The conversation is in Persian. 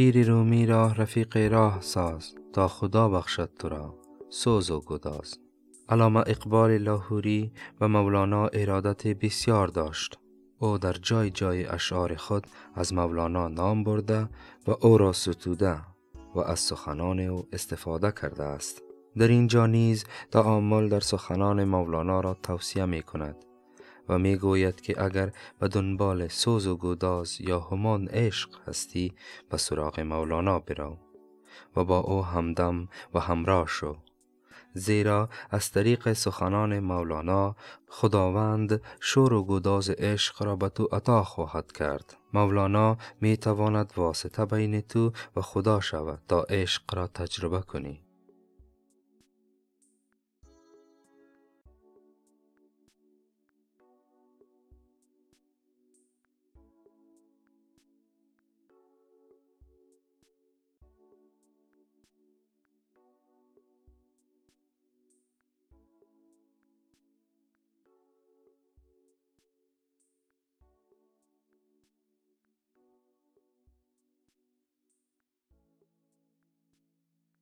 پیر رومی را رفیق راه ساز. تا خدا بخشد تو را. سوز و گداز. علامه اقبال لاهوری و مولانا ارادت بسیار داشت. او در جای جای اشعار خود از مولانا نام برده و او را ستوده و از سخنان او استفاده کرده است. در اینجا نیز تعامل در سخنان مولانا را توصیه می کند. و می گوید که اگر به دنبال سوز و گوداز یا همان عشق هستی به سراغ مولانا برو و با او همدم و همراه شو. زیرا از طریق سخنان مولانا خداوند شور و گداز عشق را به تو عطا خواهد کرد. مولانا می تواند واسطه بین تو و خدا شود تا عشق را تجربه کنی.